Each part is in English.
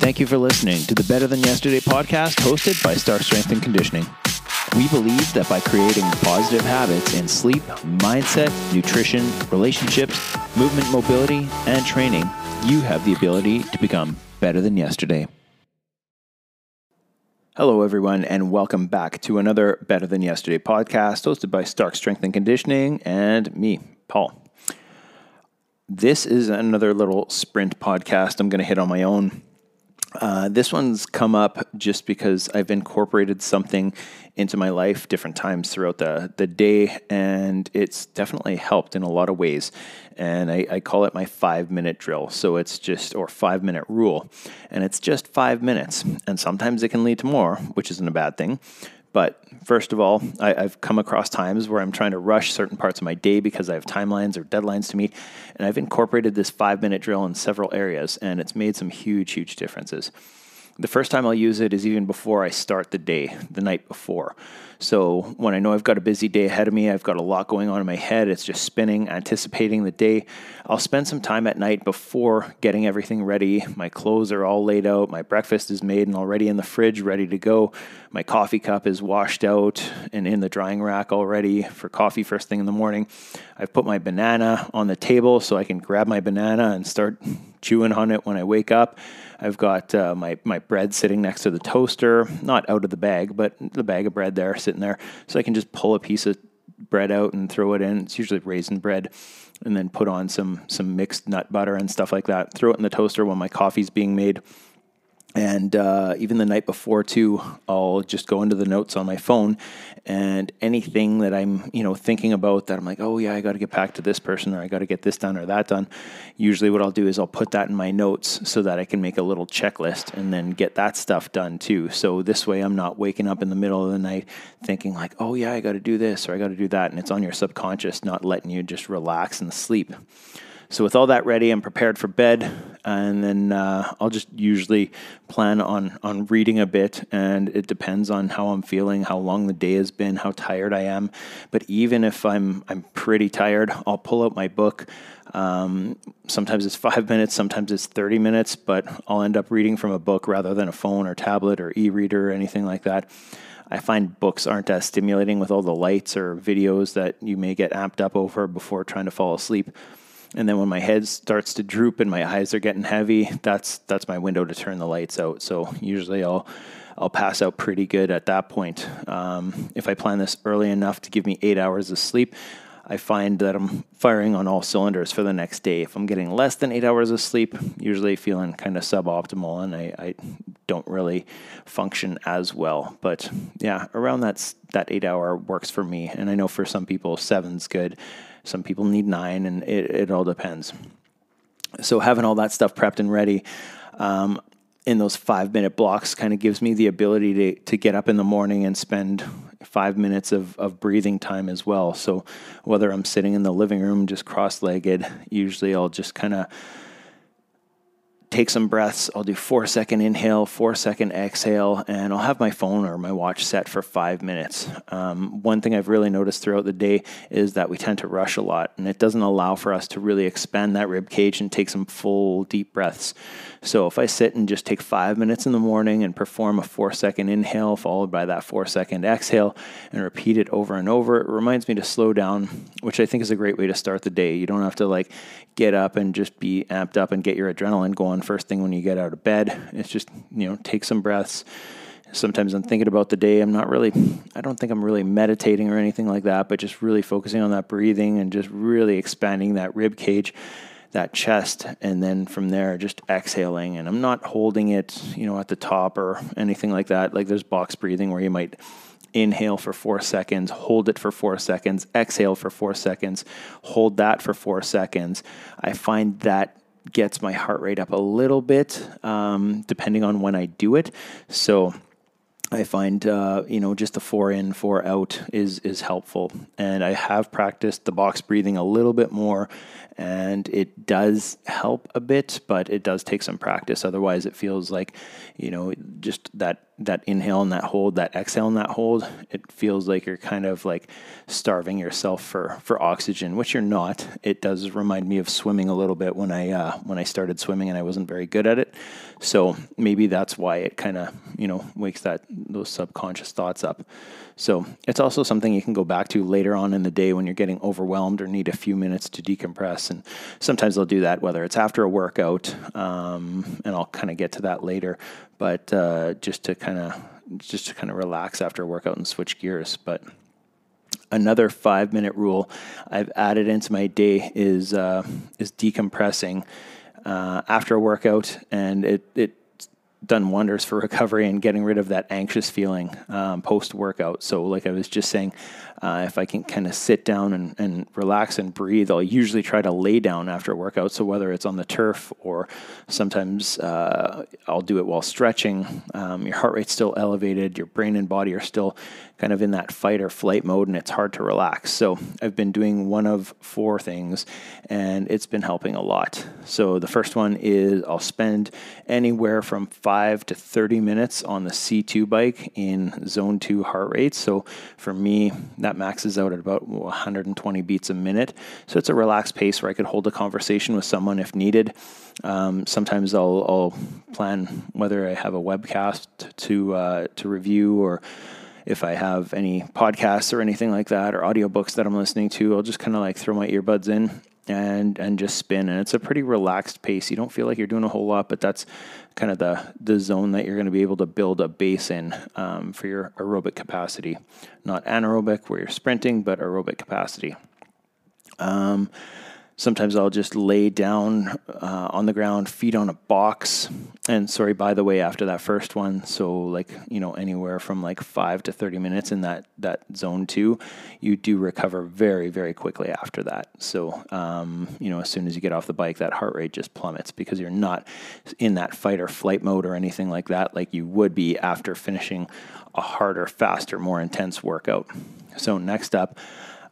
Thank you for listening to the Better Than Yesterday podcast hosted by Stark Strength and Conditioning. We believe that by creating positive habits in sleep, mindset, nutrition, relationships, movement, mobility, and training, you have the ability to become better than yesterday. Hello, everyone, and welcome back to another Better Than Yesterday podcast hosted by Stark Strength and Conditioning and me, Paul. This is another little sprint podcast I'm going to hit on my own. Uh, this one's come up just because I've incorporated something into my life different times throughout the, the day, and it's definitely helped in a lot of ways. And I, I call it my five minute drill. So it's just, or five minute rule, and it's just five minutes. And sometimes it can lead to more, which isn't a bad thing. But first of all, I, have come across times where I'm trying to rush certain parts of my day because I have timelines or deadlines to meet. And I've incorporated this five minute drill in several areas, and it's made some huge, huge differences. The first time I'll use it is even before I start the day, the night before. So when I know I've got a busy day ahead of me, I've got a lot going on in my head, it's just spinning, anticipating the day. I'll spend some time at night before getting everything ready. My clothes are all laid out, my breakfast is made and already in the fridge, ready to go. My coffee cup is washed out and in the drying rack already for coffee first thing in the morning. I've put my banana on the table so I can grab my banana and start chewing on it when I wake up. I've got uh, my, my bread sitting next to the toaster, not out of the bag, but the bag of bread there sitting there. So I can just pull a piece of bread out and throw it in. It's usually raisin bread. And then put on some some mixed nut butter and stuff like that. Throw it in the toaster while my coffee's being made and uh, even the night before too i'll just go into the notes on my phone and anything that i'm you know thinking about that i'm like oh yeah i got to get back to this person or i got to get this done or that done usually what i'll do is i'll put that in my notes so that i can make a little checklist and then get that stuff done too. So this way i'm not waking up in the middle of the night thinking like oh yeah i got to do this or i got to do that and it's on your subconscious not letting you just relax and sleep. So with all that ready, I'm prepared for bed, and then uh, I'll just usually plan on on reading a bit, and it depends on how I'm feeling, how long the day has been, how tired I am. But even if I'm I'm pretty tired, I'll pull out my book. Um, sometimes it's five minutes, sometimes it's 30 minutes, but I'll end up reading from a book rather than a phone or tablet or e-reader or anything like that. I find books aren't as stimulating with all the lights or videos that you may get amped up over before trying to fall asleep. And then when my head starts to droop and my eyes are getting heavy, that's that's my window to turn the lights out. So usually I'll I'll pass out pretty good at that point. Um, if I plan this early enough to give me eight hours of sleep, I find that I'm firing on all cylinders for the next day. If I'm getting less than eight hours of sleep, usually feeling kind of suboptimal and I, I don't really function as well. But yeah, around that that eight hour works for me, and I know for some people seven's good. Some people need nine, and it, it all depends. So having all that stuff prepped and ready um, in those five minute blocks kind of gives me the ability to, to get up in the morning and spend five minutes of, of breathing time as well. So whether I'm sitting in the living room just cross legged, usually I'll just kind of take some breaths. I'll do four second inhale, four second exhale, and I'll have my phone or my watch set for five minutes. Um, one thing I've really noticed throughout the day is that we tend to rush a lot, and it doesn't allow for us to really expand that rib cage and take some full deep breaths. So if I sit and just take five minutes in the morning and perform a four second inhale followed by that four second exhale and repeat it over and over, it reminds me to slow down, which I think is a great way to start the day. You don't have to like get up and just be amped up and get your adrenaline going first thing when you get out of bed. It's just, you know, take some breaths. Sometimes I'm thinking about the day. I'm not really, I don't think I'm really meditating or anything like that, but just really focusing on that breathing and just really expanding that rib cage that chest and then from there just exhaling and I'm not holding it, you know, at the top or anything like that. Like there's box breathing where you might inhale for 4 seconds, hold it for 4 seconds, exhale for 4 seconds, hold that for 4 seconds. I find that gets my heart rate up a little bit um, depending on when I do it. So I find uh, you know just the four in four out is is helpful, and I have practiced the box breathing a little bit more, and it does help a bit, but it does take some practice. Otherwise, it feels like you know just that that inhale and that hold, that exhale and that hold, it feels like you're kind of like starving yourself for for oxygen, which you're not. It does remind me of swimming a little bit when I uh, when I started swimming and I wasn't very good at it. So maybe that's why it kind of you know wakes that those subconscious thoughts up. So it's also something you can go back to later on in the day when you're getting overwhelmed or need a few minutes to decompress. And sometimes I'll do that whether it's after a workout, um, and I'll kind of get to that later. But uh, just to kind of just to kind of relax after a workout and switch gears. But another five minute rule I've added into my day is uh, is decompressing uh, after a workout, and it it done wonders for recovery and getting rid of that anxious feeling um, post workout. So, like I was just saying, uh, if I can kind of sit down and, and relax and breathe, I'll usually try to lay down after a workout. So, whether it's on the turf or sometimes uh, I'll do it while stretching, um, your heart rate's still elevated, your brain and body are still kind of in that fight or flight mode, and it's hard to relax. So, I've been doing one of four things, and it's been helping a lot. So, the first one is I'll spend anywhere from five to 30 minutes on the C2 bike in zone two heart rate. So for me, that maxes out at about 120 beats a minute. So it's a relaxed pace where I could hold a conversation with someone if needed. Um, sometimes I'll, I'll, plan whether I have a webcast to uh, to review or if I have any podcasts or anything like that or audiobooks that I'm listening to, I'll just kind of like throw my earbuds in and and just spin and it's a pretty relaxed pace. You don't feel like you're doing a whole lot but that's kind of the the zone that you're going to be able to build a base in um, for your aerobic capacity. Not anaerobic where you're sprinting but aerobic capacity. Um, Sometimes I'll just lay down uh, on the ground, feet on a box. And sorry, by the way, after that first one, so like, you know, anywhere from like five to 30 minutes in that, that zone two, you do recover very, very quickly after that. So, um, you know, as soon as you get off the bike, that heart rate just plummets because you're not in that fight or flight mode or anything like that, like you would be after finishing a harder, faster, more intense workout. So, next up,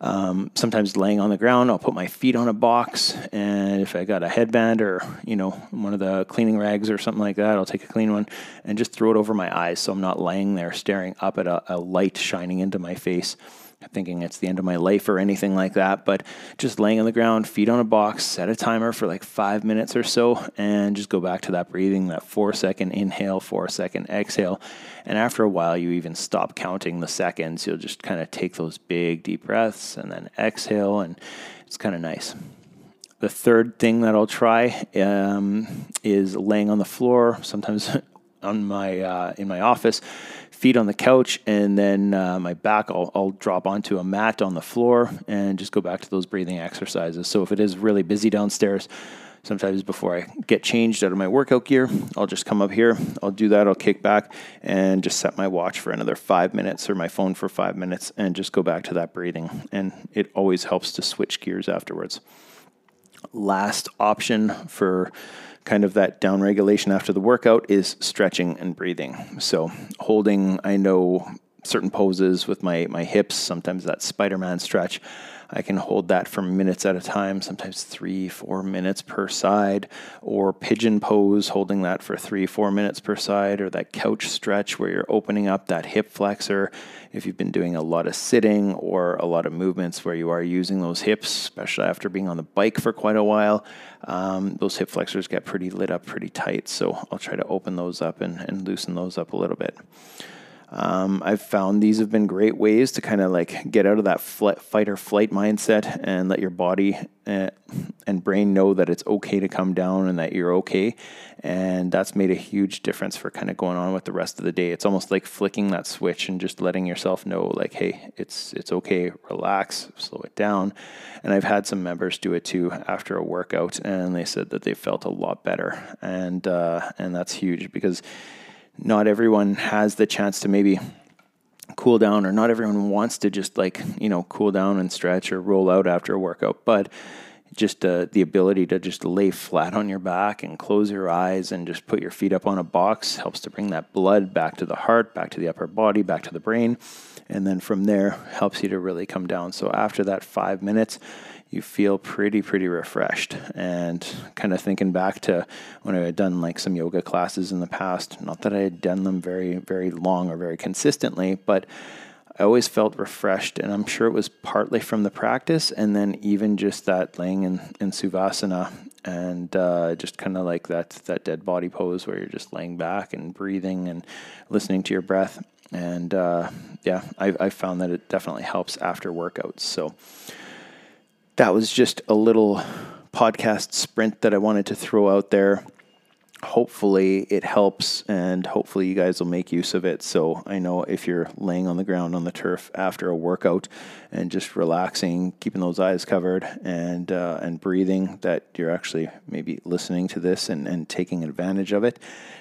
um, sometimes laying on the ground, I'll put my feet on a box, and if I got a headband or you know one of the cleaning rags or something like that, I'll take a clean one and just throw it over my eyes, so I'm not laying there staring up at a, a light shining into my face thinking it's the end of my life or anything like that, but just laying on the ground, feet on a box, set a timer for like five minutes or so, and just go back to that breathing, that four second inhale, four second exhale. And after a while, you even stop counting the seconds. You'll just kind of take those big, deep breaths and then exhale, and it's kind of nice. The third thing that I'll try um, is laying on the floor, sometimes on my uh, in my office feet on the couch, and then uh, my back, I'll, I'll drop onto a mat on the floor and just go back to those breathing exercises. So if it is really busy downstairs, sometimes before I get changed out of my workout gear, I'll just come up here, I'll do that, I'll kick back and just set my watch for another five minutes or my phone for five minutes and just go back to that breathing. And it always helps to switch gears afterwards. Last option for kind of that down regulation after the workout is stretching and breathing. So holding, I know certain poses with my my hips, sometimes that Spider-Man stretch. I can hold that for minutes at a time, sometimes three, four minutes per side, or pigeon pose, holding that for three, four minutes per side, or that couch stretch where you're opening up that hip flexor. If you've been doing a lot of sitting or a lot of movements where you are using those hips, especially after being on the bike for quite a while, um, those hip flexors get pretty lit up pretty tight. So I'll try to open those up and, and loosen those up a little bit. Um, I've found these have been great ways to kind of like get out of that fight or flight mindset and let your body uh, and brain know that it's okay to come down and that you're okay. And that's made a huge difference for kind of going on with the rest of the day. It's almost like flicking that switch and just letting yourself know, like, hey, it's it's okay, relax, slow it down. And I've had some members do it too after a workout, and they said that they felt a lot better, and uh, and that's huge because not everyone has the chance to maybe cool down or not everyone wants to just like you know cool down and stretch or roll out after a workout but just uh, the ability to just lay flat on your back and close your eyes and just put your feet up on a box helps to bring that blood back to the heart back to the upper body back to the brain and then from there helps you to really come down so after that five minutes you feel pretty, pretty refreshed. And kind of thinking back to when I had done like some yoga classes in the past, not that I had done them very, very long or very consistently, but I always felt refreshed, and I'm sure it was partly from the practice, and then even just that laying in, in Savasana and uh, just kind of like that that dead body pose where you're just laying back and breathing and listening to your breath. And uh, yeah, I, I found that it definitely helps after workouts. So that was just a little podcast sprint that I wanted to throw out there hopefully it helps and hopefully you guys will make use of it. So I know if you're laying on the ground on the turf after a workout and just relaxing, keeping those eyes covered and uh, and breathing, that you're actually maybe listening to this and, and taking advantage of it.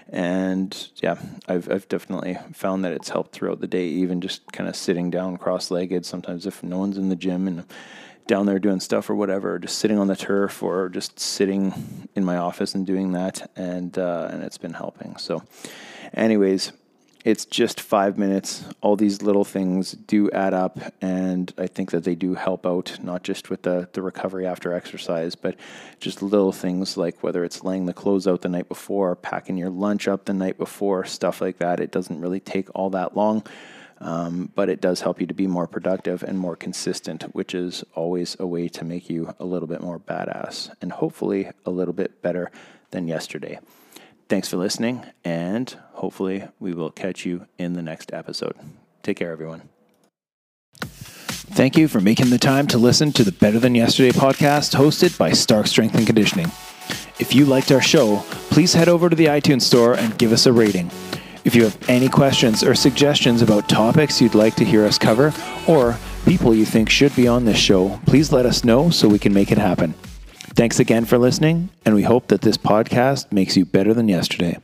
And yeah, I've, I've definitely found that it's helped throughout the day, even just kind of sitting down cross legged. Sometimes if no one's in the gym and down there doing stuff or whatever, or just sitting on the turf or just sitting in my office and doing that, and uh, and it's been helping. So, anyways, it's just five minutes. All these little things do add up, and I think that they do help out not just with the the recovery after exercise, but just little things like whether it's laying the clothes out the night before, packing your lunch up the night before, stuff like that. It doesn't really take all that long. Um, but it does help you to be more productive and more consistent, which is always a way to make you a little bit more badass and hopefully a little bit better than yesterday. Thanks for listening, and hopefully, we will catch you in the next episode. Take care, everyone. Thank you for making the time to listen to the Better Than Yesterday podcast hosted by Stark Strength and Conditioning. If you liked our show, please head over to the iTunes store and give us a rating. If you have any questions or suggestions about topics you'd like to hear us cover, or people you think should be on this show, please let us know so we can make it happen. Thanks again for listening, and we hope that this podcast makes you better than yesterday.